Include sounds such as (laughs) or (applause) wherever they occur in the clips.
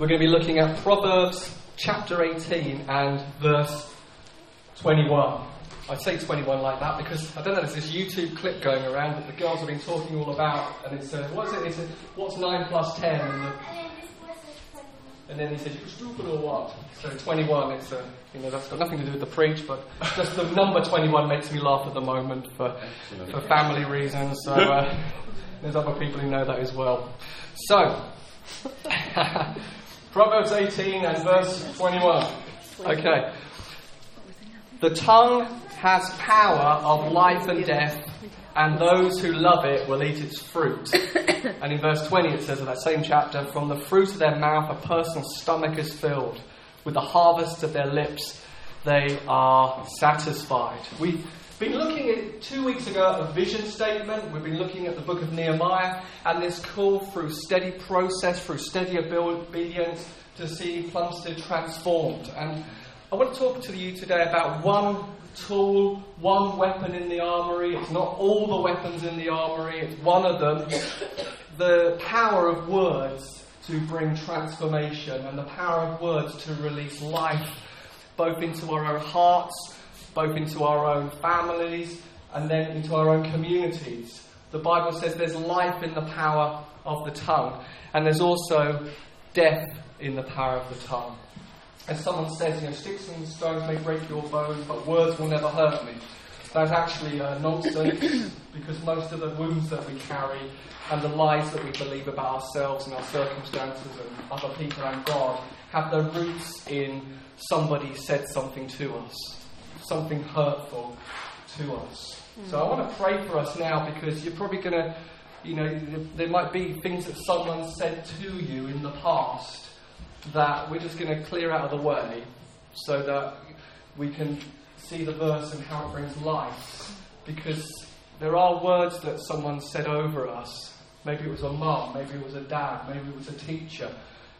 We're going to be looking at Proverbs chapter 18 and verse 21. I say 21 like that because I don't know, there's this YouTube clip going around that the girls have been talking all about, and it's uh, what's it? It's a, what's 9 plus 10? And, the, and then he says, You're stupid or what? So 21, it's a, you know, that's got nothing to do with the preach, but just the number 21 makes me laugh at the moment for, for family reasons. So uh, (laughs) there's other people who know that as well. So, (laughs) Proverbs 18 and verse 21. Okay. The tongue has power of life and death, and those who love it will eat its fruit. (coughs) and in verse 20 it says of that same chapter, From the fruit of their mouth a person's stomach is filled. With the harvest of their lips they are satisfied. We've been looking at two weeks ago a vision statement. We've been looking at the book of Nehemiah and this call through steady process, through steady obedience to see Plumstead transformed. And I want to talk to you today about one tool, one weapon in the armory. It's not all the weapons in the armory, it's one of them. The power of words to bring transformation and the power of words to release life both into our own hearts both into our own families and then into our own communities. The Bible says there's life in the power of the tongue, and there's also death in the power of the tongue. As someone says, you know, sticks and stones may break your bones, but words will never hurt me. That's actually uh, nonsense (coughs) because most of the wounds that we carry and the lies that we believe about ourselves and our circumstances and other people and God have their roots in somebody said something to us something hurtful to us. Mm. So I want to pray for us now because you're probably going to, you know, there might be things that someone said to you in the past that we're just going to clear out of the way so that we can see the verse and how it brings life. Because there are words that someone said over us. Maybe it was a mum, maybe it was a dad, maybe it was a teacher,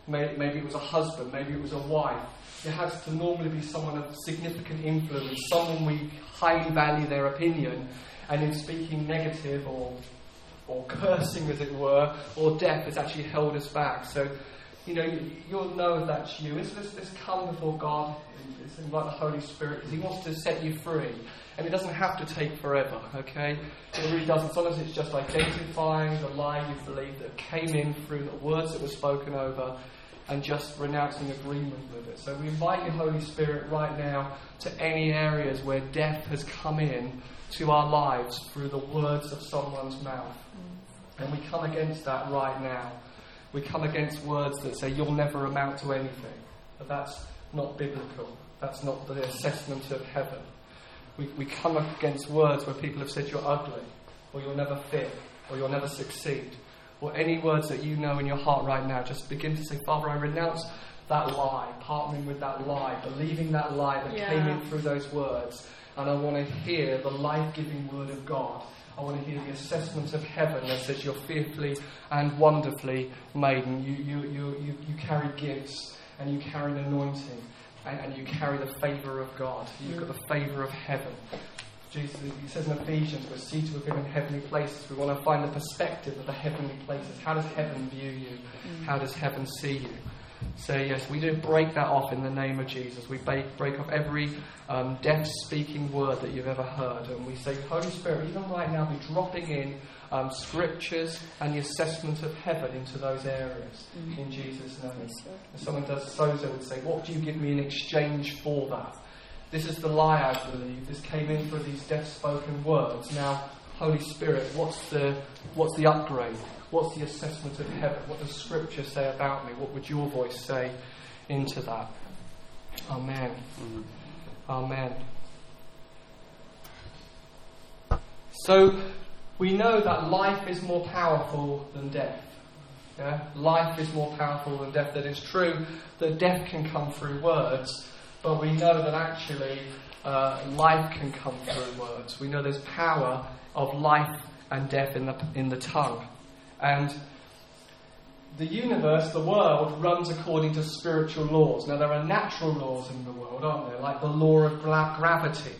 maybe it was a husband, maybe it was a wife it has to normally be someone of significant influence, someone we highly value their opinion, and in speaking negative or or cursing, as it were, or death has actually held us back. So, you know, you'll know that's you. Let's, let's, let's come before God, let's invite the Holy Spirit, because He wants to set you free. And it doesn't have to take forever, okay? It really doesn't. Sometimes it's just identifying the lie you believe that came in through the words that were spoken over and just renouncing agreement with it. So we invite you, Holy Spirit, right now to any areas where death has come in to our lives through the words of someone's mouth. And we come against that right now. We come against words that say you'll never amount to anything. But that's not biblical. That's not the assessment of heaven. We, we come against words where people have said you're ugly, or you'll never fit, or you'll never succeed or any words that you know in your heart right now, just begin to say, Father, I renounce that lie, partnering with that lie, believing that lie that yeah. came in through those words. And I want to hear the life giving word of God. I want to hear the assessment of heaven that says you're fearfully and wonderfully made, and you, you, you, you, you carry gifts, and you carry an anointing, and, and you carry the favour of God. You've got the favour of heaven. Jesus, he says in Ephesians, we're seated with him in heavenly places. We want to find the perspective of the heavenly places. How does heaven view you? Mm. How does heaven see you? So, yes, we do break that off in the name of Jesus. We break, break off every um, deaf speaking word that you've ever heard. And we say, Holy Spirit, even right now, be dropping in um, scriptures and the assessment of heaven into those areas mm. in Jesus' name. Yes, if someone does sozo would say, What do you give me in exchange for that? This is the lie, I believe. This came in through these deaf spoken words. Now, Holy Spirit, what's the, what's the upgrade? What's the assessment of heaven? What does Scripture say about me? What would your voice say into that? Amen. Mm-hmm. Amen. So, we know that life is more powerful than death. Yeah? Life is more powerful than death. That is true that death can come through words, but we know that actually uh, life can come through words. We know there's power of life and death in the, in the tongue. And the universe, the world, runs according to spiritual laws. Now, there are natural laws in the world, aren't there? Like the law of gra- gravity.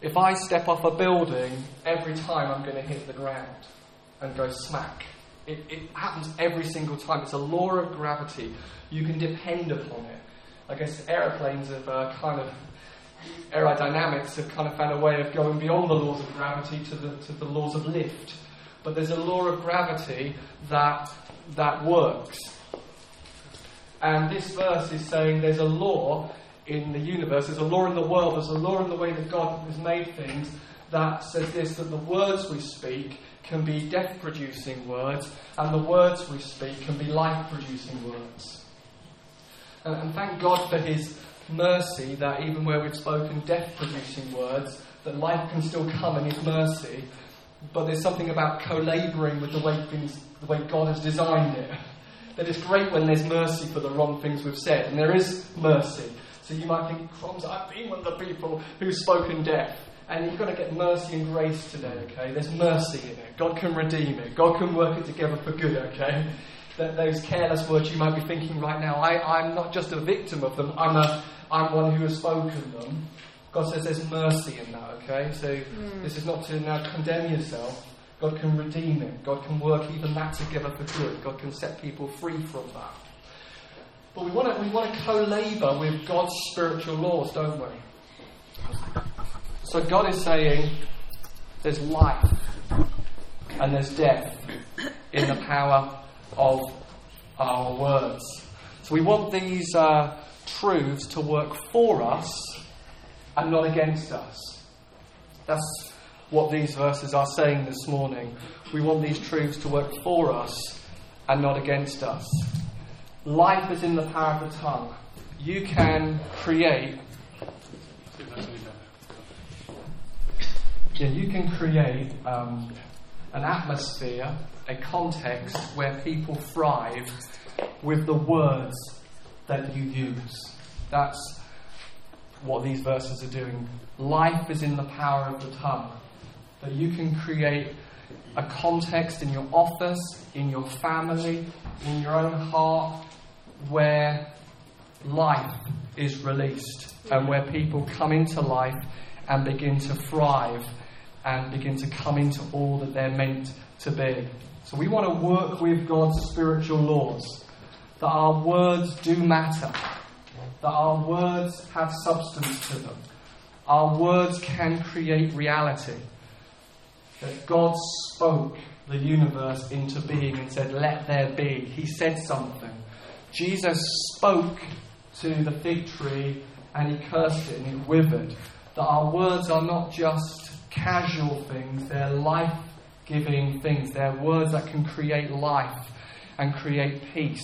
If I step off a building, every time I'm going to hit the ground and go smack. It, it happens every single time. It's a law of gravity. You can depend upon it. I guess aeroplanes have uh, kind of aerodynamics have kind of found a way of going beyond the laws of gravity to the, to the laws of lift. But there's a law of gravity that, that works. And this verse is saying there's a law in the universe, there's a law in the world, there's a law in the way that God has made things that says this that the words we speak can be death producing words, and the words we speak can be life producing words. And, and thank God for His mercy that even where we've spoken death producing words, that life can still come in His mercy. But there's something about co labouring with the way, things, the way God has designed it. That it's great when there's mercy for the wrong things we've said, and there is mercy. So you might think, crumbs, I've been one of the people who's spoken death. And you've got to get mercy and grace today, okay? There's mercy in it. God can redeem it. God can work it together for good, okay? That those careless words you might be thinking right now, I, I'm not just a victim of them, I'm, a, I'm one who has spoken them. God says there's mercy in that, okay? So mm. this is not to now condemn yourself. God can redeem it. God can work even that together for good. God can set people free from that. But we want to, we want to co labour with God's spiritual laws, don't we? So God is saying there's life and there's death in the power of our words. So we want these uh, truths to work for us and not against us. That's what these verses are saying this morning. We want these truths to work for us and not against us. Life is in the power of the tongue. You can create yeah, you can create um, an atmosphere, a context where people thrive with the words that you use. That's what these verses are doing. Life is in the power of the tongue. That you can create a context in your office, in your family, in your own heart, where life is released and where people come into life and begin to thrive and begin to come into all that they're meant to be. So we want to work with God's spiritual laws, that our words do matter, that our words have substance to them, our words can create reality, that God spoke the universe into being and said, Let there be. He said something. Jesus spoke to the fig tree and he cursed it and it withered. That our words are not just casual things, they're life giving things. They're words that can create life and create peace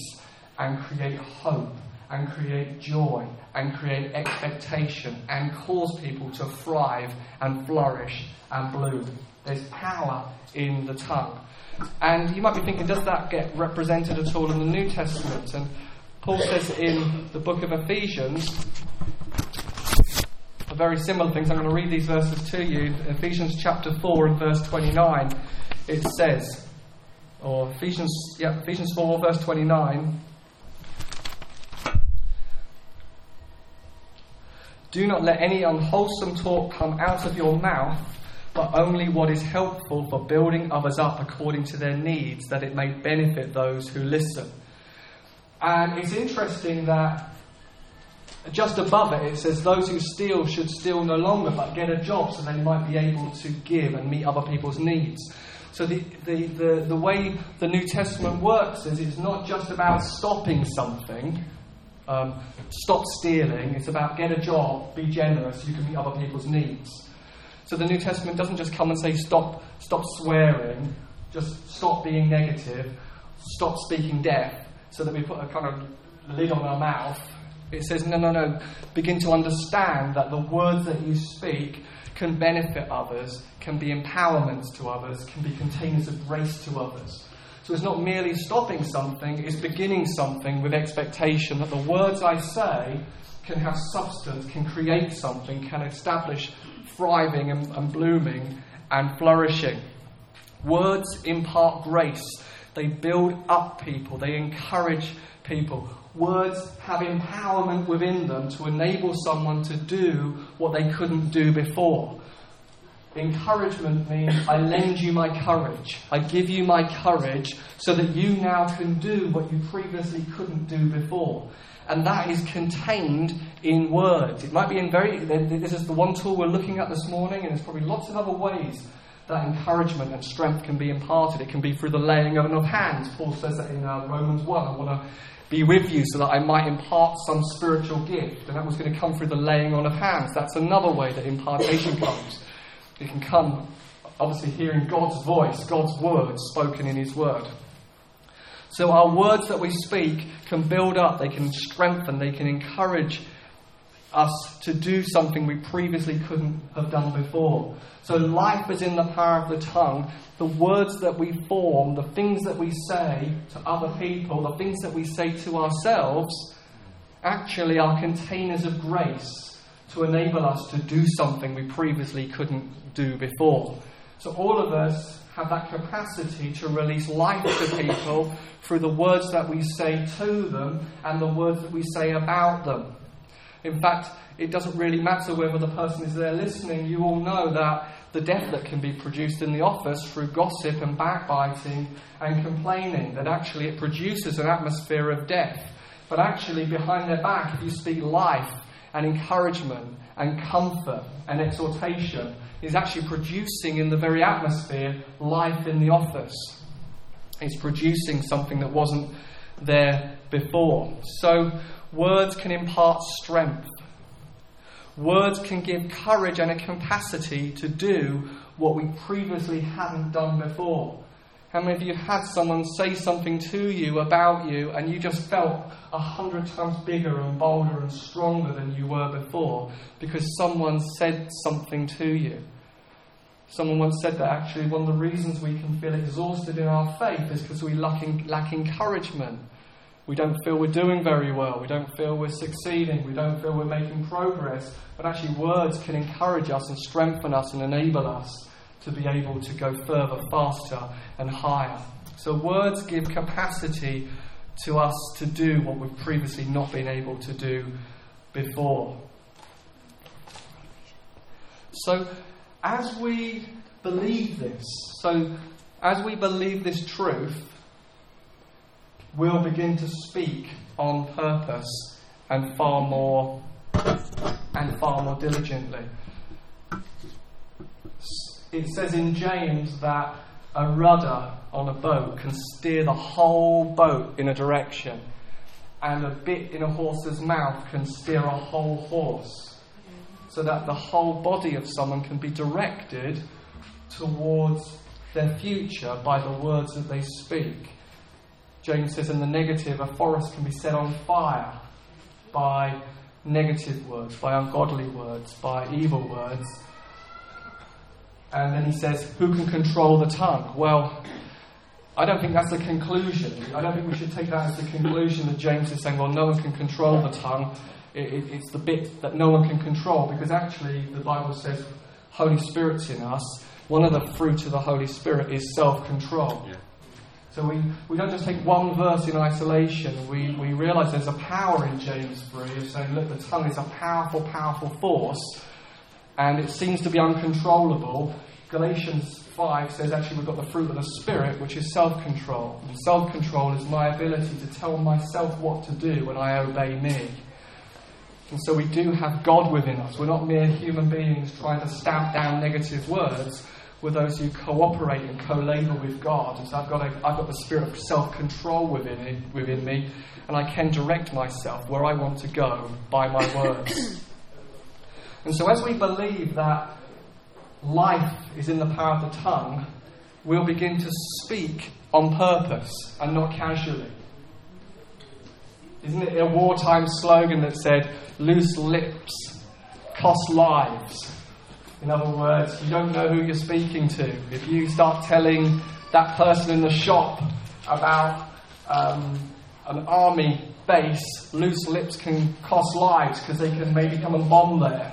and create hope and create joy and create expectation and cause people to thrive and flourish and bloom. There's power in the tongue. And you might be thinking, does that get represented at all in the New Testament? And Paul says in the book of Ephesians, very similar things. I'm going to read these verses to you. Ephesians chapter 4 and verse 29, it says, or Ephesians, yeah, Ephesians 4, verse 29. Do not let any unwholesome talk come out of your mouth, but only what is helpful for building others up according to their needs, that it may benefit those who listen. And it's interesting that just above it, it says, Those who steal should steal no longer, but get a job so they might be able to give and meet other people's needs. So, the, the, the, the way the New Testament works is it's not just about stopping something, um, stop stealing, it's about get a job, be generous, you can meet other people's needs. So, the New Testament doesn't just come and say, Stop, stop swearing, just stop being negative, stop speaking death, so that we put a kind of lid on our mouth it says, no, no, no. Begin to understand that the words that you speak can benefit others, can be empowerment to others, can be containers of grace to others. So it's not merely stopping something, it's beginning something with expectation that the words I say can have substance, can create something, can establish thriving and, and blooming and flourishing. Words impart grace, they build up people, they encourage people. Words have empowerment within them to enable someone to do what they couldn't do before. Encouragement means I lend you my courage. I give you my courage so that you now can do what you previously couldn't do before. And that is contained in words. It might be in very, this is the one tool we're looking at this morning, and there's probably lots of other ways that encouragement and strength can be imparted. It can be through the laying of hands. Paul says that in uh, Romans 1. I want to be with you so that I might impart some spiritual gift. And that was going to come through the laying on of hands. That's another way that impartation (coughs) comes. It can come, obviously, hearing God's voice, God's word spoken in His word. So our words that we speak can build up, they can strengthen, they can encourage us to do something we previously couldn't have done before. So life is in the power of the tongue. The words that we form, the things that we say to other people, the things that we say to ourselves, actually are containers of grace to enable us to do something we previously couldn't do before. So all of us have that capacity to release life to people through the words that we say to them and the words that we say about them. In fact, it doesn't really matter whether the person is there listening. You all know that the death that can be produced in the office through gossip and backbiting and complaining, that actually it produces an atmosphere of death. But actually, behind their back, if you speak life and encouragement and comfort and exhortation, is actually producing in the very atmosphere life in the office. It's producing something that wasn't there before. So, Words can impart strength. Words can give courage and a capacity to do what we previously hadn't done before. How many of you had someone say something to you about you and you just felt a hundred times bigger and bolder and stronger than you were before because someone said something to you? Someone once said that actually one of the reasons we can feel exhausted in our faith is because we lack, lack encouragement. We don't feel we're doing very well. We don't feel we're succeeding. We don't feel we're making progress. But actually, words can encourage us and strengthen us and enable us to be able to go further, faster, and higher. So, words give capacity to us to do what we've previously not been able to do before. So, as we believe this, so as we believe this truth, will begin to speak on purpose and far more and far more diligently. It says in James that a rudder on a boat can steer the whole boat in a direction, and a bit in a horse's mouth can steer a whole horse, so that the whole body of someone can be directed towards their future by the words that they speak. James says in the negative, a forest can be set on fire by negative words, by ungodly words, by evil words. And then he says, Who can control the tongue? Well, I don't think that's the conclusion. I don't think we should take that as the conclusion that James is saying, well, no one can control the tongue. It, it, it's the bit that no one can control, because actually the Bible says Holy Spirit's in us. One of the fruit of the Holy Spirit is self control. Yeah. So we, we don't just take one verse in isolation. We, we realize there's a power in James 3 of saying, look, the tongue is a powerful, powerful force, and it seems to be uncontrollable. Galatians 5 says actually we've got the fruit of the Spirit, which is self control. And self control is my ability to tell myself what to do when I obey me. And so we do have God within us. We're not mere human beings trying to stamp down negative words with those who cooperate and co-labor with God. And so I've got, a, I've got the spirit of self-control within, within me, and I can direct myself where I want to go by my words. (coughs) and so as we believe that life is in the power of the tongue, we'll begin to speak on purpose and not casually. Isn't it a wartime slogan that said, loose lips cost lives? In other words, you don't know who you're speaking to. If you start telling that person in the shop about um, an army base, loose lips can cost lives because they can maybe come and bomb there.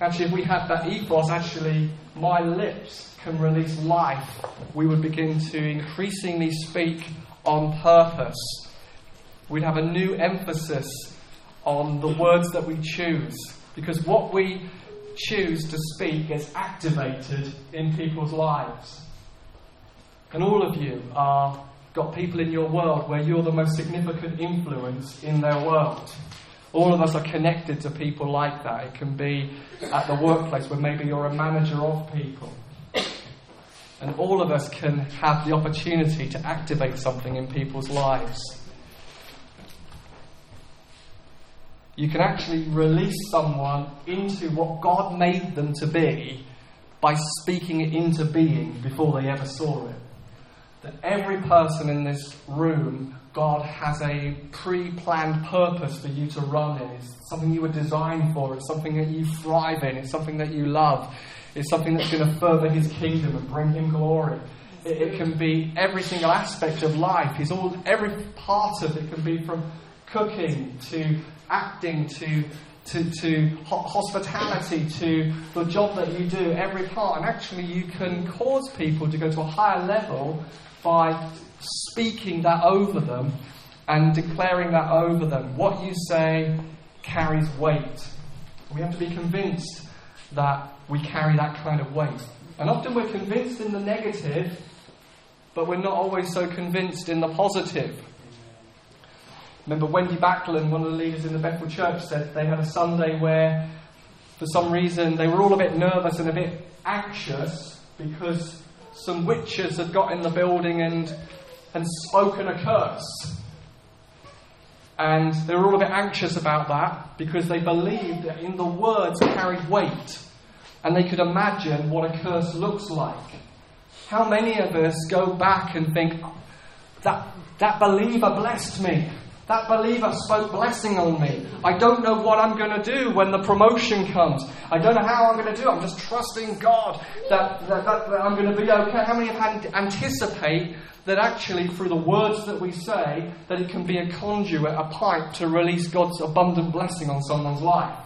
Actually, if we had that ethos, actually, my lips can release life, we would begin to increasingly speak on purpose. We'd have a new emphasis on the words that we choose. Because what we choose to speak gets activated in people's lives. And all of you are got people in your world where you're the most significant influence in their world. All of us are connected to people like that. It can be at the workplace where maybe you're a manager of people. And all of us can have the opportunity to activate something in people's lives. You can actually release someone into what God made them to be by speaking it into being before they ever saw it. That every person in this room, God has a pre planned purpose for you to run in. It's something you were designed for, it's something that you thrive in, it's something that you love, it's something that's going to further His kingdom and bring Him glory. It, can be every single aspect of life. It's all, every part of it can be from cooking to acting to to, to hospitality, to the job that you do, every part. And actually, you can cause people to go to a higher level by speaking that over them and declaring that over them. What you say carries weight. We have to be convinced that we carry that kind of weight. And often we're convinced in the negative, but we're not always so convinced in the positive. Remember, Wendy Backlund, one of the leaders in the Bethel Church, said they had a Sunday where, for some reason, they were all a bit nervous and a bit anxious because some witches had got in the building and, and spoken a curse. And they were all a bit anxious about that because they believed that in the words carried weight and they could imagine what a curse looks like. How many of us go back and think, oh, that, that believer blessed me? That believer spoke blessing on me. I don't know what I'm going to do when the promotion comes. I don't know how I'm going to do it. I'm just trusting God that, that, that, that I'm going to be okay. How many have had anticipate that actually through the words that we say, that it can be a conduit, a pipe to release God's abundant blessing on someone's life?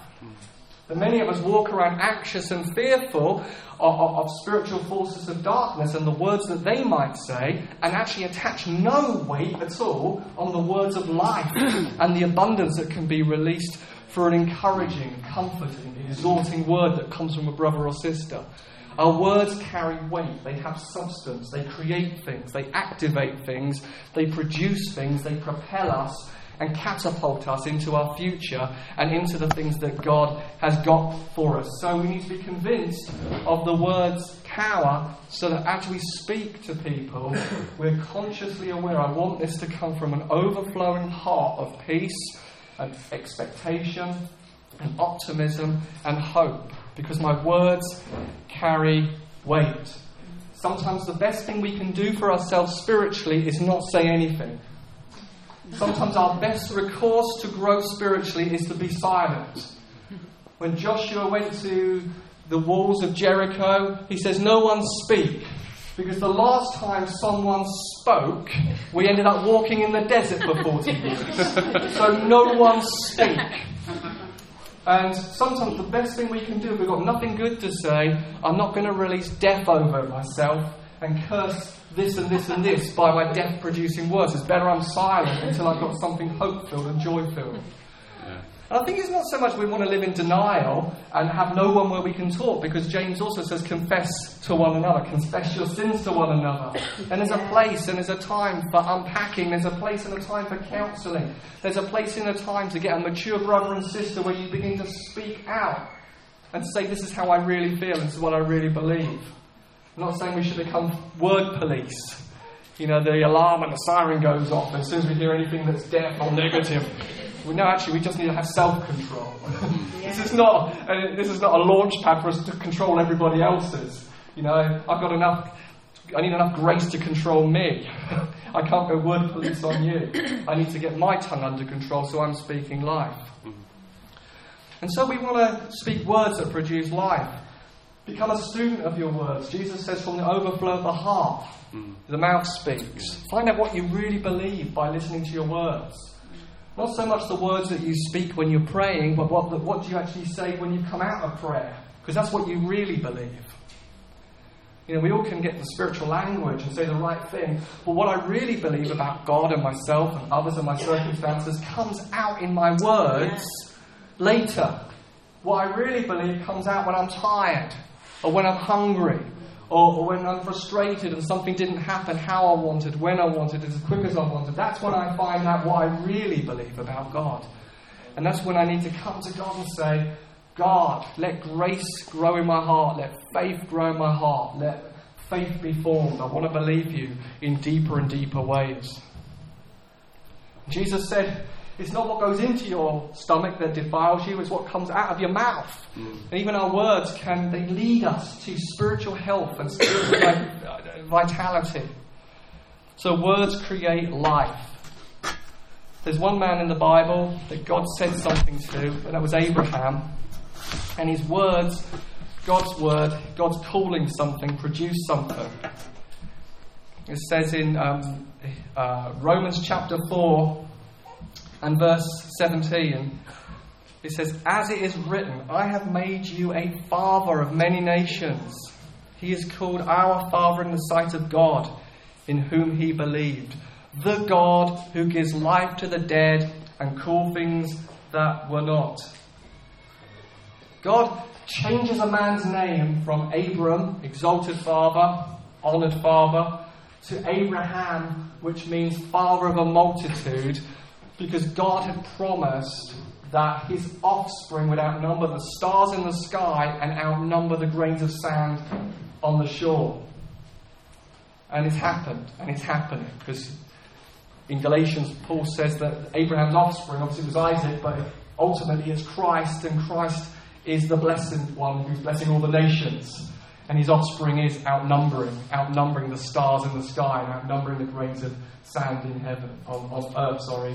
That many of us walk around anxious and fearful of, of, of, spiritual forces of darkness and the words that they might say, and actually attach no weight at all on the words of life (clears throat) and the abundance that can be released for an encouraging, comforting, exhorting word that comes from a brother or sister. Our words carry weight, they have substance, they create things, they activate things, they produce things, they propel us and catapult us into our future and into the things that God has got for us. So we need to be convinced of the word's power so that as we speak to people, (coughs) we're consciously aware. I want this to come from an overflowing heart of peace and expectation and optimism and hope because my words carry weight. Sometimes the best thing we can do for ourselves spiritually is not say anything. Sometimes our best recourse to grow spiritually is to be silent. When Joshua went to the walls of Jericho, he says, No one speak. Because the last time someone spoke, we ended up walking in the desert for 40 years. so no one speak. And sometimes the best thing we can do, if we've got nothing good to say, I'm not going to release death over myself and curse this and this and this by my death producing words. It's better I'm silent until I've got something hope filled and joy filled. Yeah. I think it's not so much we want to live in denial and have no one where we can talk, because James also says, confess to one another, confess your sins to one another. And there's a place and there's a time for unpacking, there's a place and a time for counselling, there's a place and a time to get a mature brother and sister where you begin to speak out and say, This is how I really feel, this is what I really believe. I'm not saying we should become word police. You know, the alarm and the siren goes off, as soon as we hear anything that's deaf or negative, we know actually we just need to have self control. Yeah. (laughs) this is not this is not a launch pad for us to control everybody else's. You know, I've got enough. I need enough grace to control me. (laughs) I can't go word police on you. I need to get my tongue under control so I'm speaking life. And so we want to speak words that produce life. Become a student of your words. Jesus says, from the overflow of the heart, mm. the mouth speaks. Find out what you really believe by listening to your words. Not so much the words that you speak when you're praying, but what, the, what do you actually say when you come out of prayer? Because that's what you really believe. You know, we all can get the spiritual language and say the right thing, but what I really believe about God and myself and others and my circumstances comes out in my words later What I really believe comes out when I'm tired, or when I'm hungry, or, or, when I'm frustrated and something didn't happen how I wanted, when I wanted, as quick as I wanted. That's when I find out what I really believe about God. And that's when I need to come to God and say, God, let grace grow in my heart, let faith grow in my heart, let faith be formed. I want to believe you in deeper and deeper ways. Jesus said, it's not what goes into your stomach that defiles you, it's what comes out of your mouth. Mm. And even our words can they lead us to spiritual health and spiritual vitality. So words create life. There's one man in the Bible that God said something to, and that was Abraham. And his words, God's word, God's calling something, produced something. It says in um, uh, Romans chapter 4, and verse 17. It says, As it is written, I have made you a father of many nations. He is called our Father in the sight of God, in whom he believed. The God who gives life to the dead and call things that were not. God changes a man's name from Abram, exalted father, honoured father, to Abraham, which means father of a multitude, because God had promised that his offspring would outnumber the stars in the sky and outnumber the grains of sand on the shore. And it's happened, and it's happening, because in Galatians, Paul says that Abraham's offspring, obviously, was Isaac, but ultimately it's Christ, and Christ is the blessed one who's blessing all the nations. And his offspring is outnumbering, outnumbering the stars in the sky, and outnumbering the grains of sand in heaven, on, on earth, sorry.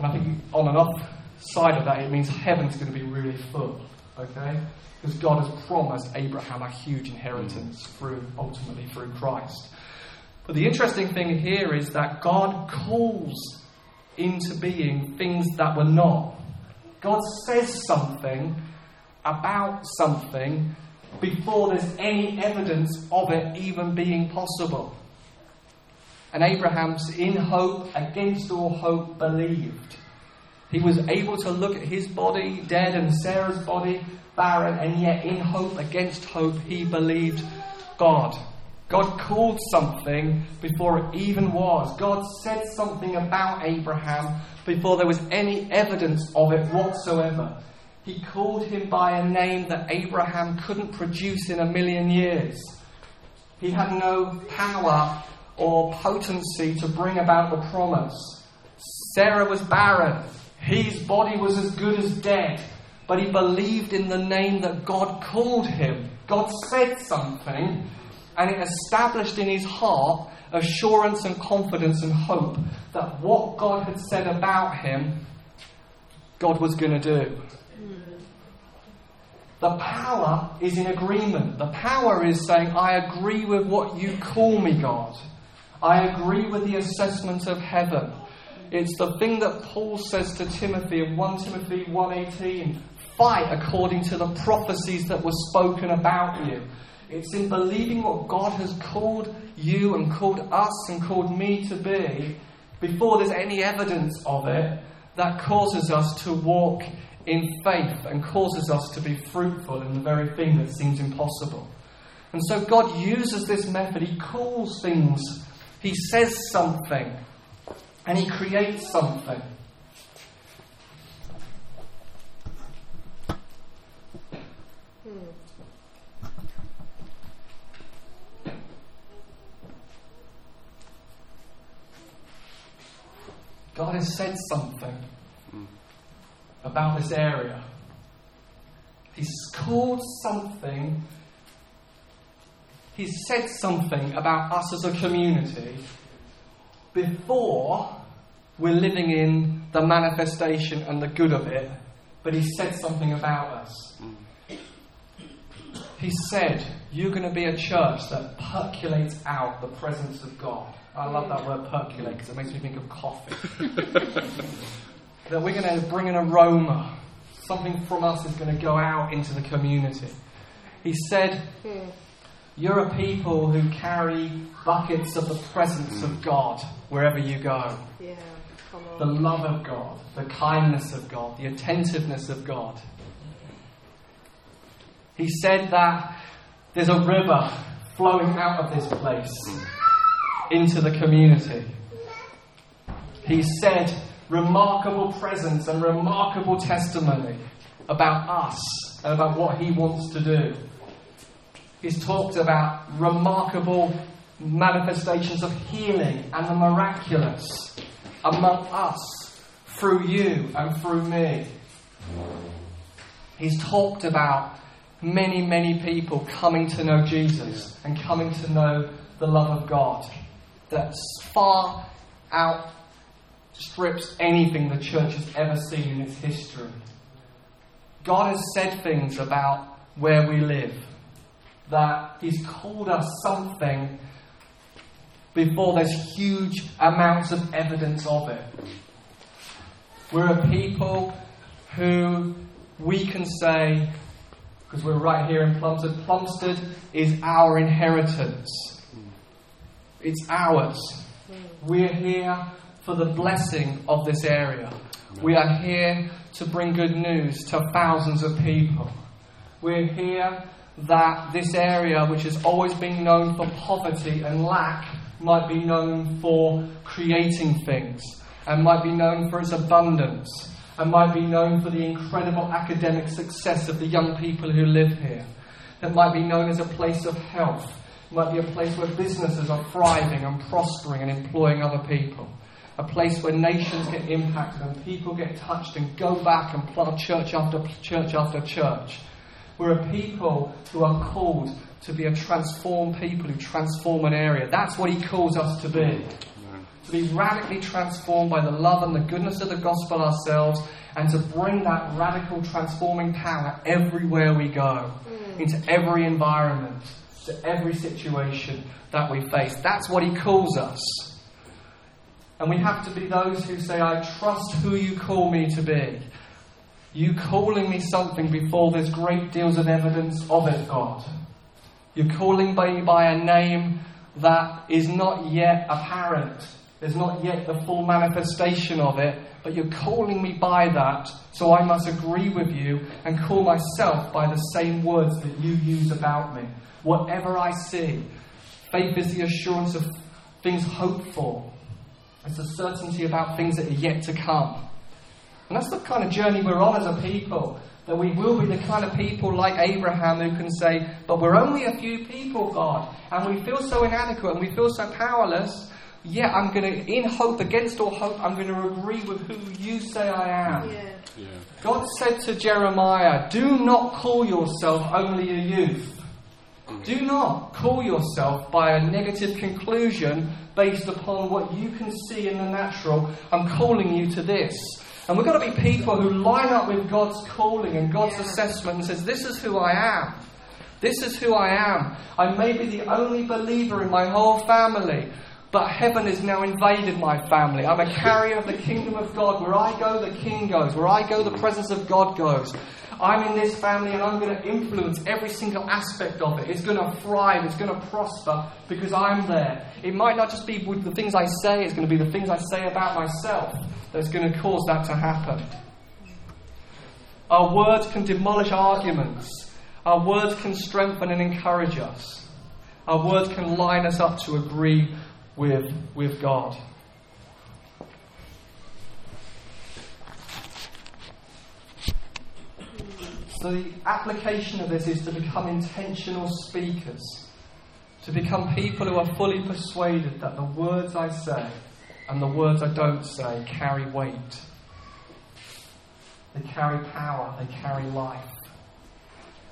And I think on and off side of that, it means heaven's going to be really full. Okay? Because God has promised Abraham a huge inheritance mm. through ultimately through Christ. But the interesting thing here is that God calls into being things that were not. God says something about something before there's any evidence of it even being possible. And Abraham's in hope, against all hope, believed. He was able to look at his body dead and Sarah's body barren, and yet in hope, against hope, he believed God. God called something before it even was. God said something about Abraham before there was any evidence of it whatsoever. He called him by a name that Abraham couldn't produce in a million years. He had no power or potency to bring about the promise. Sarah was barren. His body was as good as dead. But he believed in the name that God called him. God said something, and it established in his heart assurance and confidence and hope that what God had said about him, God was going to do. The power is in agreement. The power is saying, I agree with what you call me, God. I agree with the assessment of heaven. It's the thing that Paul says to Timothy in 1 Timothy 1:18, fight according to the prophecies that were spoken about you. It's in believing what God has called you and called us and called me to be before there's any evidence of it that causes us to walk in faith and causes us to be fruitful in the very thing that seems impossible. And so God uses this method. He calls things he says something and he creates something. God has said something about this area. He's called something he's said something about us as a community before we're living in the manifestation and the good of it, but he said something about us. He said, You're going to be a church that percolates out the presence of God. I love that word percolate because it makes me think of coffee. (laughs) that we're going to bring an aroma. Something from us is going to go out into the community. He said, hmm. You're a people who carry buckets of the presence of mm. God wherever you go. Yeah, the love of God, the kindness of God, the attentiveness of God. He said that there's a river flowing out of this place into the community. He said remarkable presence and remarkable testimony about us and about what he wants to do. He's talked about remarkable manifestations of healing and the miraculous among us through you and through me. He's talked about many, many people coming to know Jesus and coming to know the love of God that far outstrips anything the church has ever seen in its history. God has said things about where we live, that He's called us something before there's huge amounts of evidence of it. We're a people who we can say, because we're right here in Plumstead, Plumstead is our inheritance. It's ours. We're here for the blessing of this area. We are here to bring good news to thousands of people. We're here that this area, which has always been known for poverty and lack, might be known for creating things and might be known for its abundance and might be known for the incredible academic success of the young people who live here. That might be known as a place of health. Might be a place where businesses are thriving and prospering and employing other people. A place where nations get impacted and people get touched and go back and plant church after church after church. We're a people who are called to be a transformed people who transform an area. That's what he calls us to be to be radically transformed by the love and the goodness of the gospel ourselves, and to bring that radical transforming power everywhere we go, mm. into every environment, to every situation that we face. That's what he calls us. And we have to be those who say, I trust who you call me to be. You calling me something before there's great deals of evidence of it, God. You're calling me by a name that is not yet apparent there's not yet the full manifestation of it, but you're calling me by that, so I must agree with you and call myself by the same words that you use about me. Whatever I see, faith is the assurance of things hoped for, it's a certainty about things that are yet to come. And that's the kind of journey we're on as a people. That we will be the kind of people like Abraham who can say, But we're only a few people, God, and we feel so inadequate and we feel so powerless Yet I'm going to, in hope, against all hope, I'm going to agree with who you say I am. Yeah. Yeah. God said to Jeremiah, Do not call yourself only a youth. Mm. Do not call yourself by a negative conclusion based upon what you can see in the natural. I'm calling you to this. And we've got to be people who line up with God's calling and God's yeah. assessment and says, This is who I am. This is who I am. I may be the only believer in my whole family. But heaven has now invaded my family. I'm a carrier of the kingdom of God. Where I go, the king goes. Where I go, the presence of God goes. I'm in this family and I'm going to influence every single aspect of it. It's going to thrive, it's going to prosper because I'm there. It might not just be with the things I say, it's going to be the things I say about myself that's going to cause that to happen. Our words can demolish arguments, our words can strengthen and encourage us, our words can line us up to agree with, with God. So, the application of this is to become intentional speakers, to become people who are fully persuaded that the words I say and the words I don't say carry weight. They carry power, they carry life.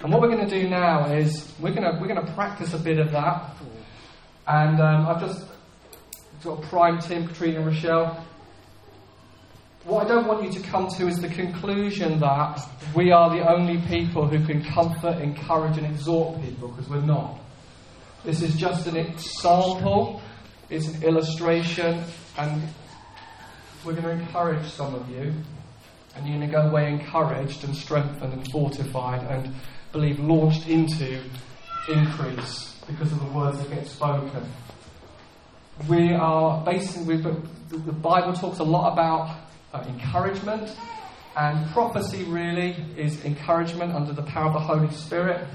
And what we're going to do now is we're going to, we're going to practice a bit of that. And um, I've just sort of prime Tim, Katrina, Rochelle. What I don't want you to come to is the conclusion that we are the only people who can comfort, encourage, and exhort people, because we're not. This is just an example, it's an illustration, and we're going to encourage some of you, and you're going to go away encouraged and strengthened and fortified and believe launched into increase because of the words that get spoken we are basically, the Bible talks a lot about uh, encouragement And prophecy really is encouragement under the power of the Holy Spirit.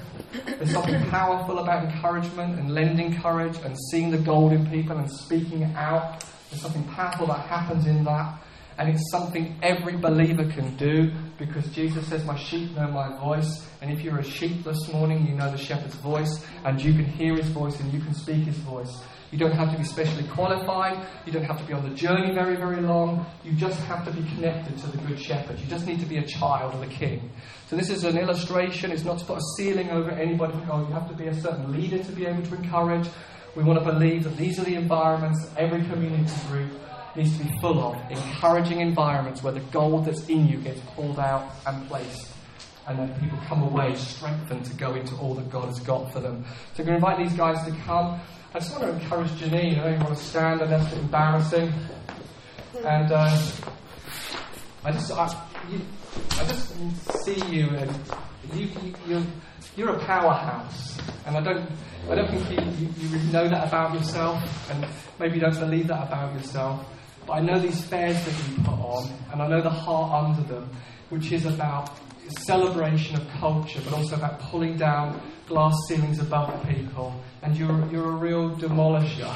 There's something powerful about encouragement and lending courage and seeing the gold in people and speaking it out. There's something powerful that happens in that. And it's something every believer can do because Jesus says, My sheep know my voice. And if you're a sheep this morning, you know the shepherd's voice and you can hear his voice and you can speak his voice. You don't have to be specially qualified. You don't have to be on the journey very, very long. You just have to be connected to the Good Shepherd. You just need to be a child of the King. So, this is an illustration. It's not to put a ceiling over anybody. Oh, you have to be a certain leader to be able to encourage. We want to believe that these are the environments that every community group needs to be full of encouraging environments where the gold that's in you gets pulled out and placed. And then people come away strengthened to go into all that God has got for them. So I'm going to invite these guys to come. I just want to encourage Janine. I don't want to stand, and that's embarrassing. And uh, I just, I, you, I just see you, and you, you, you're, you're a powerhouse. And I don't, I don't think you, you, you know that about yourself, and maybe you don't believe that about yourself. But I know these fairs that you put on, and I know the heart under them, which is about celebration of culture, but also about pulling down glass ceilings above people. And you're, you're a real demolisher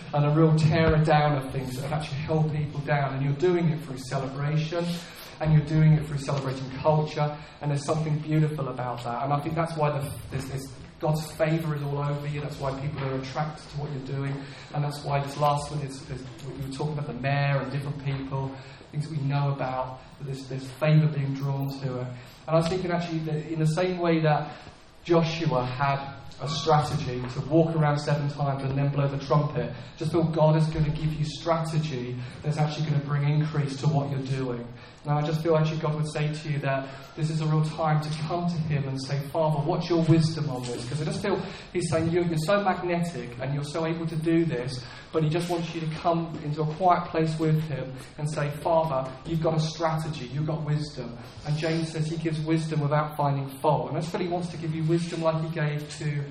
(laughs) and a real tearer down of things that have actually held people down. And you're doing it through celebration, and you're doing it through celebrating culture, and there's something beautiful about that. And I think that's why the, there's, there's God's favour is all over you. That's why people are attracted to what you're doing. And that's why this last one is, is we were talking about the mayor and different people, things that we know about, that there's, there's favour being drawn to her. And I was thinking actually that in the same way that Joshua had a strategy to walk around seven times and then blow the trumpet, just feel God is going to give you strategy that's actually going to bring increase to what you're doing. Now, I just feel actually God would say to you that this is a real time to come to Him and say, Father, what's your wisdom on this? Because I just feel He's saying you're, you're so magnetic and you're so able to do this, but He just wants you to come into a quiet place with Him and say, Father, you've got a strategy, you've got wisdom. And James says He gives wisdom without finding fault. And that's what He wants to give you wisdom like He gave to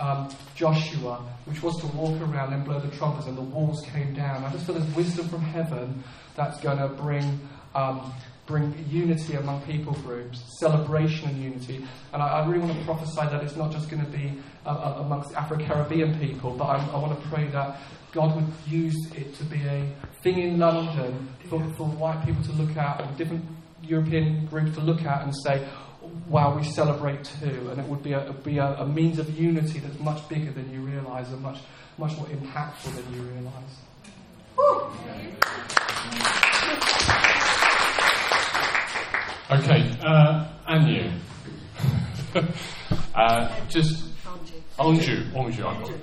um, Joshua, which was to walk around and blow the trumpets, and the walls came down. I just feel there's wisdom from heaven that's going to bring um, bring unity among people groups, celebration and unity. And I, I, really want to prophesy that it's not just going to be uh, uh amongst Afro Caribbean people, but I, I, want to pray that God would use it to be a thing in London for, for white people to look at and different European groups to look at and say, wow, we celebrate too. And it would be a, be a, a means of unity that's much bigger than you realise and much, much more impactful than you realise. Okay, uh, Anu. (laughs) uh, just Anju, Anju. Anju.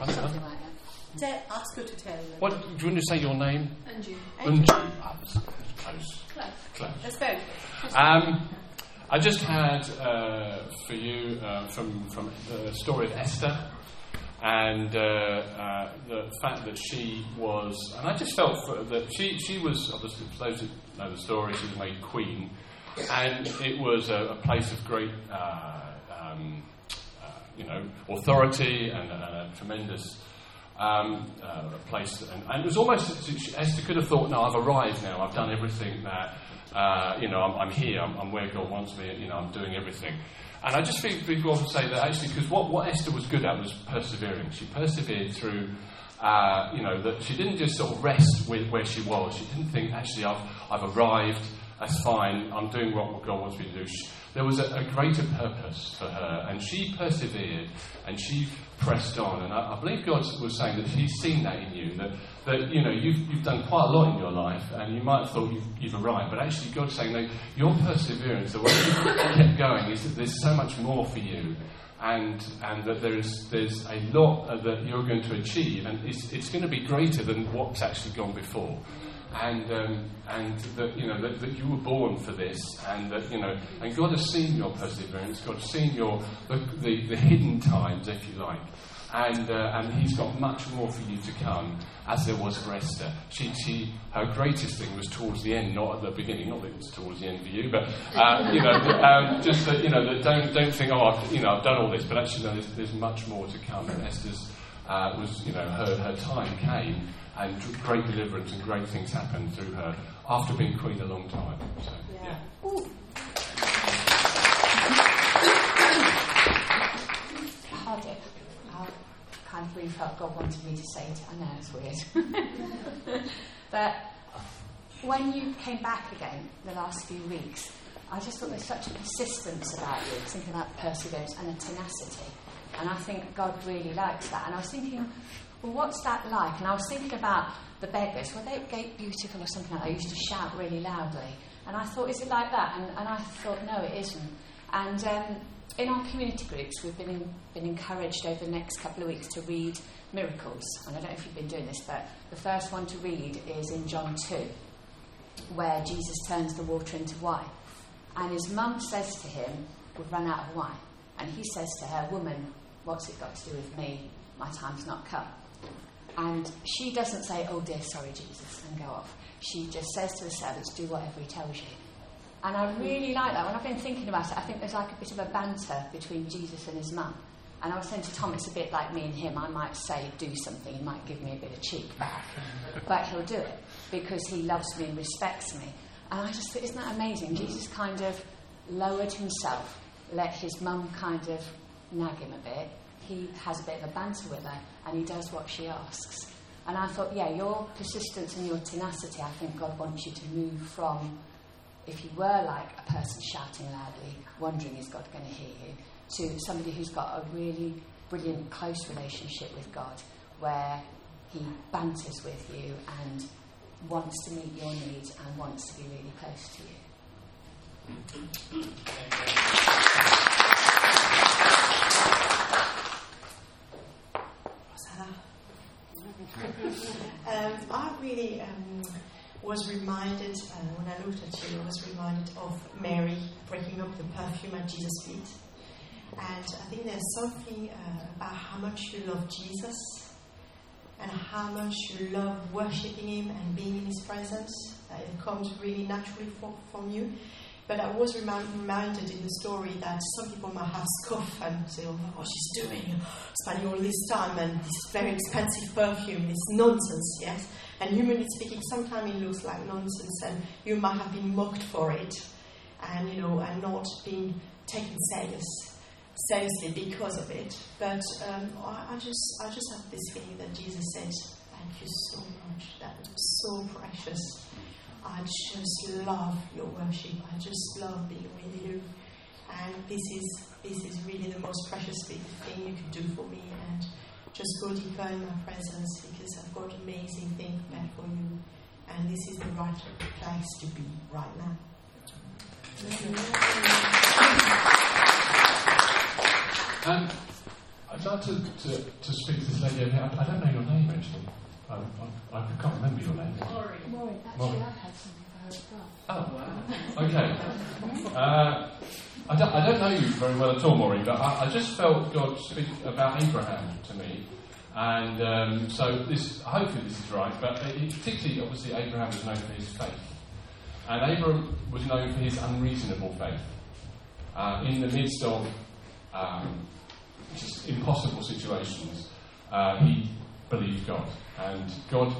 I've got. Ask her to tell you. What do you want to say your name? Anju. Anju. Oh, close. Close. Close. That's very Um, I just had uh, for you uh, from from the story of Esther and uh, uh, the fact that she was, and I just felt that she she was obviously for those who know the story, she was made queen and it was a, a place of great, uh, um, uh, you know, authority and, and a tremendous um, uh, place. And, and, it was almost Esther could have thought, "No, I've arrived now. I've done everything that, uh, you know, I'm, I'm here. I'm, I'm, where God wants me. You know, I'm doing everything." And I just think people often say that actually, because what, what Esther was good at was persevering. She persevered through. Uh, you know that she didn't just sort of rest with where she was. She didn't think actually I've I've arrived that's fine, I'm doing what God wants me to do. There was a, a, greater purpose for her, and she persevered and she pressed on. And I, I, believe God was saying that He's seen that in you, that, that you know, you've, you've done quite a lot in your life, and you might have thought you've, you've arrived, but actually God's saying that your perseverance, the way you (laughs) kept going, is that there's so much more for you. And, and that there's, there's a lot that you're going to achieve, and it's, it's going to be greater than what's actually gone before and um, and that you know that, that, you were born for this, and that you know, and God has seen your perseverance. God has seen your the, the, the hidden times, if you like, and uh, and He's got much more for you to come, as there was for Esther. She, she her greatest thing was towards the end, not at the beginning. Not that it was towards the end for you, but uh, you know, um, just that you know, that don't don't think, oh, I've, you know, I've done all this, but actually, no, there's, there's much more to come. And Esther's uh, was, you know, her her time came and great deliverance and great things happened through her after being queen a long time. So, yeah. yeah. kind of really felt God wanted me to say it. I know it's weird. (laughs) but when you came back again the last few weeks, I just thought there's such a persistence about you, thinking about perseverance and a tenacity. And I think God really likes that. And I was thinking, well, what's that like? And I was thinking about the beggars. Were they gate beautiful or something like that? I used to shout really loudly. And I thought, is it like that? And, and I thought, no, it isn't. And um, in our community groups, we've been, in, been encouraged over the next couple of weeks to read miracles. And I don't know if you've been doing this, but the first one to read is in John 2, where Jesus turns the water into wine. And his mum says to him, We've run out of wine. And he says to her, Woman, what's it got to do with me? My time's not come. And she doesn't say, Oh dear, sorry, Jesus, and go off. She just says to the servants, Do whatever he tells you. And I really like that. When I've been thinking about it, I think there's like a bit of a banter between Jesus and his mum. And I was saying to Tom, it's a bit like me and him. I might say, do something, he might give me a bit of cheek back. But he'll do it because he loves me and respects me. And I just think, isn't that amazing? Jesus kind of lowered himself, let his mum kind of nag him a bit. He has a bit of a banter with her, and he does what she asks. And I thought, yeah, your persistence and your tenacity, I think God wants you to move from, if you were like a person shouting loudly, wondering, is God going to hear you, to somebody who's got a really brilliant, close relationship with God, where he banters with you and wants to meet your needs and wants to be really close to you. (laughs) um, I really um, was reminded, uh, when I looked at you, I was reminded of Mary breaking up the perfume at Jesus' feet. And I think there's something uh, about how much you love Jesus and how much you love worshiping Him and being in His presence. Uh, it comes really naturally for, from you. But I was remind, reminded in the story that some people might have scoff and say, oh, what she's doing, spending all this time and this very expensive perfume, this nonsense, yes? And humanly speaking, sometimes it looks like nonsense and you might have been mocked for it and, you know, and not being taken serious, seriously because of it. But um, I, I, just, I just have this feeling that Jesus said, thank you so much, that was so precious. I just love your worship. I just love being with you. And this is this is really the most precious thing you can do for me. And just go deeper in my presence because I've got amazing things meant for you. And this is the right place to be right now. Um, I'd like to, to, to speak to this lady I don't know your name actually. I, I, I can't remember your name. Maureen. Maureen. Actually, Maureen. I've had something for her as well. Oh, wow. Okay. Uh, I, don't, I don't know you very well at all, Maureen, but I, I just felt God speak about Abraham to me. And um, so this, hopefully this is right, but it, particularly, obviously, Abraham was known for his faith. And Abraham was known for his unreasonable faith. Uh, in the midst of um, just impossible situations, uh, he believed God. And God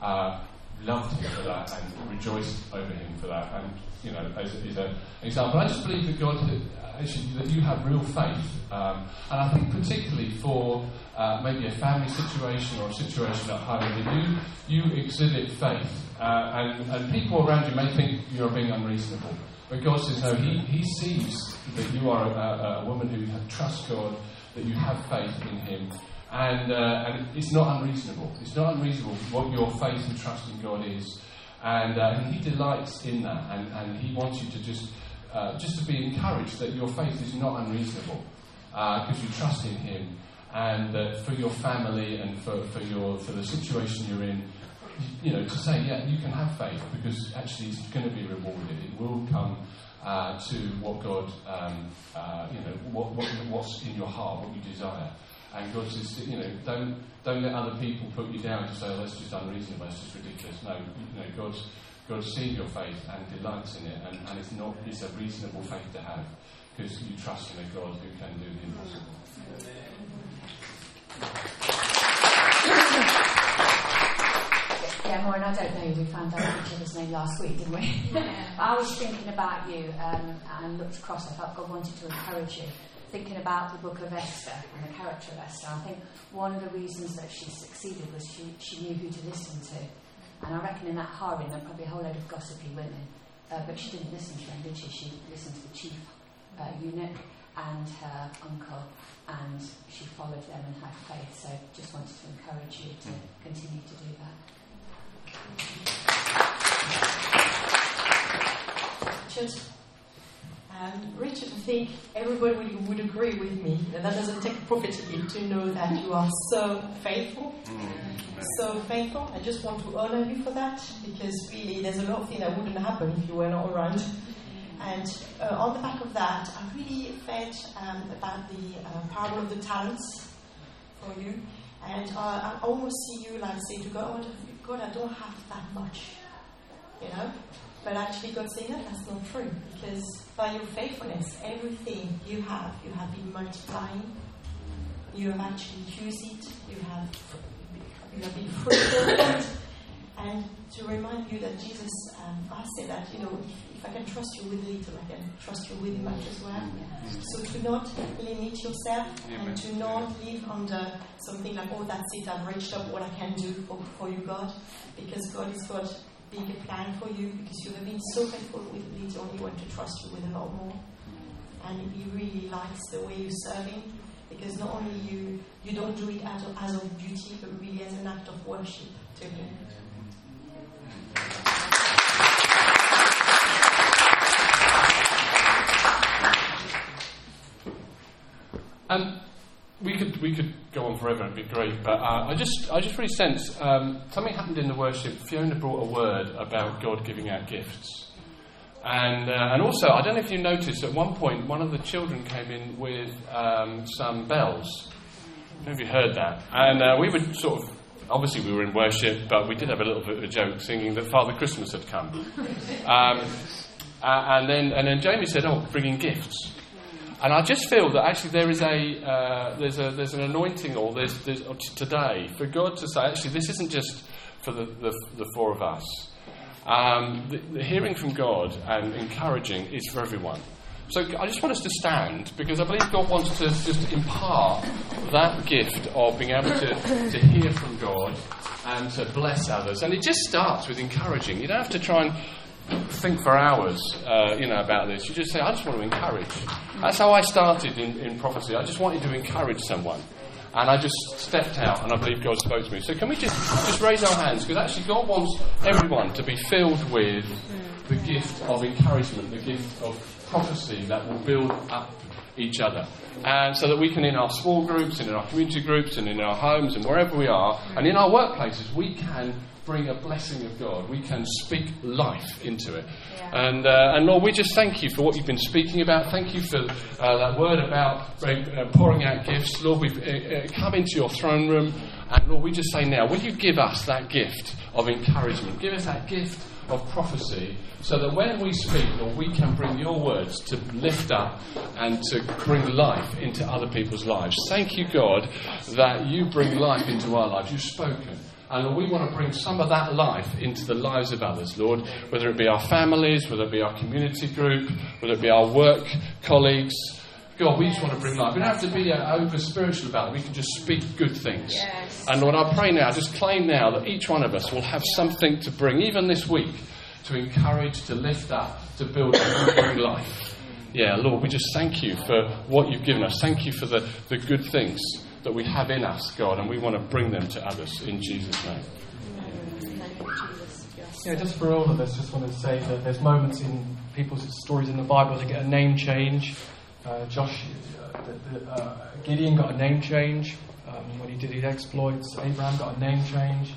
uh, loved him for that and rejoiced over him for that. And, you know, as, as an example, I just believe that God, actually, that you have real faith. Um, and I think particularly for uh, maybe a family situation or a situation at home, that you, you exhibit faith. Uh, and, and people around you may think you're being unreasonable. But God says, no, He, he sees that you are a, a woman who trusts God, that you have faith in Him, and, uh, and it's not unreasonable. It's not unreasonable what your faith and trust in God is. And, uh, and He delights in that. And, and He wants you to just, uh, just to be encouraged that your faith is not unreasonable because uh, you trust in Him. And for your family and for, for, your, for the situation you're in, you know, to say, yeah, you can have faith because actually it's going to be rewarded. It will come uh, to what God, um, uh, you know, what, what, what's in your heart, what you desire. And God says, you know, don't, don't let other people put you down to say, oh, that's just unreasonable, that's just ridiculous. No, you know, God's, God's seen your faith and delights in it, and, and it's, not, it's a reasonable faith to have because you trust in a God who can do the impossible. Yeah, Maureen, I don't know you. We found out each other's name last week, didn't we? (laughs) I was thinking about you um, and looked across. I felt God wanted to encourage you thinking about the book of Esther and the character of Esther, I think one of the reasons that she succeeded was she, she knew who to listen to. And I reckon in that harem there were probably a whole load of gossipy women. Uh, but she didn't listen to them, did she? She listened to the chief uh, eunuch and her uncle, and she followed them and had faith. So just wanted to encourage you to continue to do that. Just um, Richard, I think everybody would agree with me that that doesn't take prophetically to know that you are so faithful. So faithful. I just want to honor you for that because really there's a lot of things that wouldn't happen if you were not around. And uh, on the back of that, I really felt um, about the uh, parable of the talents for you. And uh, I almost see you like say to God, God, I don't have that much. You know? But actually, God saying that that's not true because by your faithfulness, everything you have, you have been multiplying. You have actually used it. You have you have been fruitful. and to remind you that Jesus um, I said that you know if, if, I can trust you with little, I can trust you with much as well. So to not limit yourself and to not live under something like oh that's it I've reached up what I can do for, for you God because God is God bigger plan for you because you have been so faithful with little, He wants to trust you with a lot more. And He really likes the way you serve Him because not only you you don't do it as a, as of duty, but really as an act of worship to Him. Um, we could we could go on forever. It'd be great, but uh, I just I just really sense um, something happened in the worship. Fiona brought a word about God giving out gifts, and uh, and also I don't know if you noticed at one point one of the children came in with um, some bells. I don't know if you heard that, and uh, we were sort of. Obviously, we were in worship, but we did have a little bit of a joke singing that Father Christmas had come. (laughs) Um, and then, and then Jamie said, "Oh, bringing gifts." And I just feel that actually there is a, uh, there's, a there's an anointing all there's today for God to say, actually, this isn't just for the, the, the four of us. Um, the, the hearing from God and encouraging is for everyone. So I just want us to stand because I believe God wants to just impart that gift of being able to, to hear from God and to bless others. And it just starts with encouraging. You don't have to try and think for hours, uh, you know, about this. You just say, I just want to encourage. That's how I started in, in prophecy. I just wanted to encourage someone. And I just stepped out, and I believe God spoke to me. So can we just, just raise our hands? Because actually, God wants everyone to be filled with the gift of encouragement, the gift of prophecy that will build up each other. And so that we can, in our small groups, and in our community groups, and in our homes, and wherever we are, and in our workplaces, we can bring a blessing of God. We can speak life into it. Yeah. And, uh, and Lord, we just thank you for what you've been speaking about. Thank you for uh, that word about uh, pouring out gifts. Lord, we've uh, uh, come into your throne room. And Lord, we just say now, will you give us that gift of encouragement? Give us that gift of prophecy so that when we speak, Lord, we can bring your words to lift up and to bring life into other people's lives. Thank you, God, that you bring life into our lives. You've spoken. And we want to bring some of that life into the lives of others, Lord, whether it be our families, whether it be our community group, whether it be our work colleagues. God, we just want to bring life. We don't have to be uh, over spiritual about it. We can just speak good things. Yes. And Lord, I pray now, just claim now that each one of us will have something to bring, even this week, to encourage, to lift up, to build, to bring life. Yeah, Lord, we just thank you for what you've given us. Thank you for the, the good things that we have in us, God, and we want to bring them to others in Jesus' name. Yeah, just for all of us, just want to say that there's moments in people's stories in the Bible to get a name change. Uh, Josh, uh, the, the, uh, Gideon got a name change um, when he did his exploits. Abraham got a name change.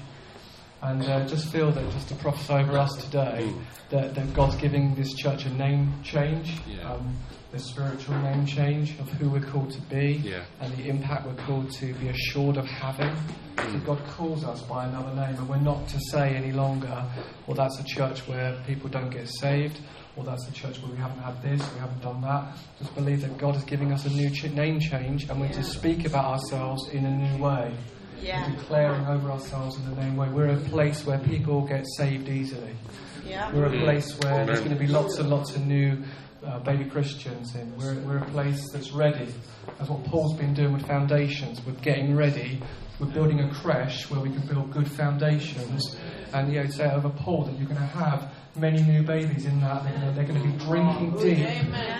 And uh, just feel that just to prophesy over us today, mm. that, that God's giving this church a name change. Yeah. Um, the spiritual name change of who we're called to be yeah. and the impact we're called to be assured of having. Mm. God calls us by another name, and we're not to say any longer, well, that's a church where people don't get saved, or that's a church where we haven't had this, we haven't done that. Just believe that God is giving us a new ch- name change, and we're yeah. to speak about ourselves in a new way. Yeah. We're declaring over ourselves in the name way. We're a place where people get saved easily. Yeah. We're a place where there's going to be lots and lots of new uh, baby Christians in. We're, we're a place that's ready. That's what Paul's been doing with foundations. We're getting ready. We're building a creche where we can build good foundations. And you know, say a Paul that you're going to have many new babies in that. They're going to, they're going to be drinking deep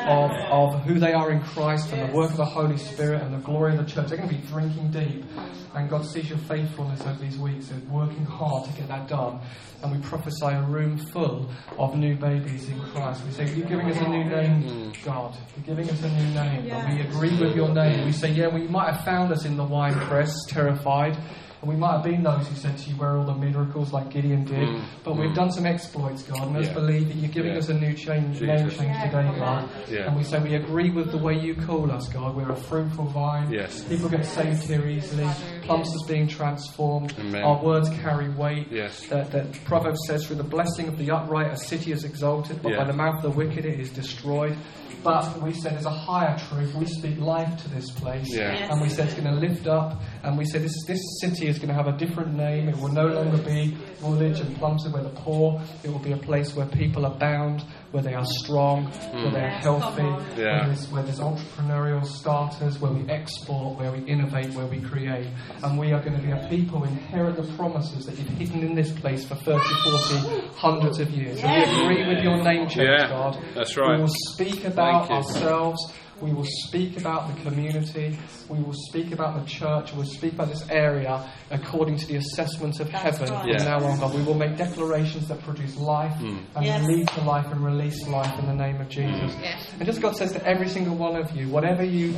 of, of who they are in Christ and the work of the Holy Spirit and the glory of the church. They're going to be drinking deep. Mm. And God sees your faithfulness over these weeks of working hard to get that done. And we prophesy a room full of new babies in Christ. We say, You're giving us a new name, mm. God. You're giving us a new name. And we agree with your name. We say, Yeah, we might have found us in the wine press, terrified. And we might have been those who said to you, Where are all the miracles like Gideon did? Mm, But we've done some exploits, God, and let's Yeah. believe that you're giving Yeah. us a new change, name Jesus. change today, God. Yeah. And we say we agree with the way you call us, God. We're a fruitful vine. Yes. People get saved here easily. Plumstead's being transformed. Amen. Our words carry weight. Yes. That, that Proverbs says, through the blessing of the upright, a city is exalted, but Yeah. by the mouth of the wicked it is destroyed. But we said there's a higher truth. We speak life to this place. Yeah. Yes. And we said it's going to lift up. And we said this, this city is going to have a different name. It will no longer be Woolwich and Plumstead where the poor. It will be a place where people are bound, where they are strong, where they are hmm. healthy, Yeah. where, there's, where there's entrepreneurial starters, where we export, where we innovate, where we create. And we are going to be a people who inherit the promises that you've hidden in this place for 30, 40, hundreds of years. And we agree with your name change, Yeah, God. that's right. We will speak about ourselves. We will speak about the community. We will speak about the church. We'll speak about this area according to the assessment of heaven from Yeah. now on, God. We will make declarations that produce life Hmm. and Yes. lead to life and release life in the name of Jesus. And just God says to every single one of you, whatever you,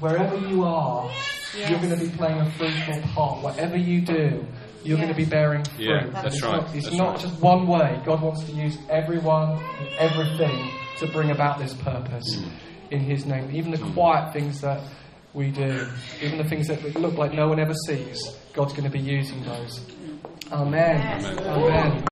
wherever you are, you're going to be playing a fruitful part. Whatever you do, you're going to be bearing fruit. Yeah, that's it's right, Not, it's that's not right. just one way. God wants to use everyone and everything to bring about this purpose Hmm. In His name. Even the hmm. quiet things that we do, even the things that look like no one ever sees, God's going to be using those. Amen. Amen. Amen.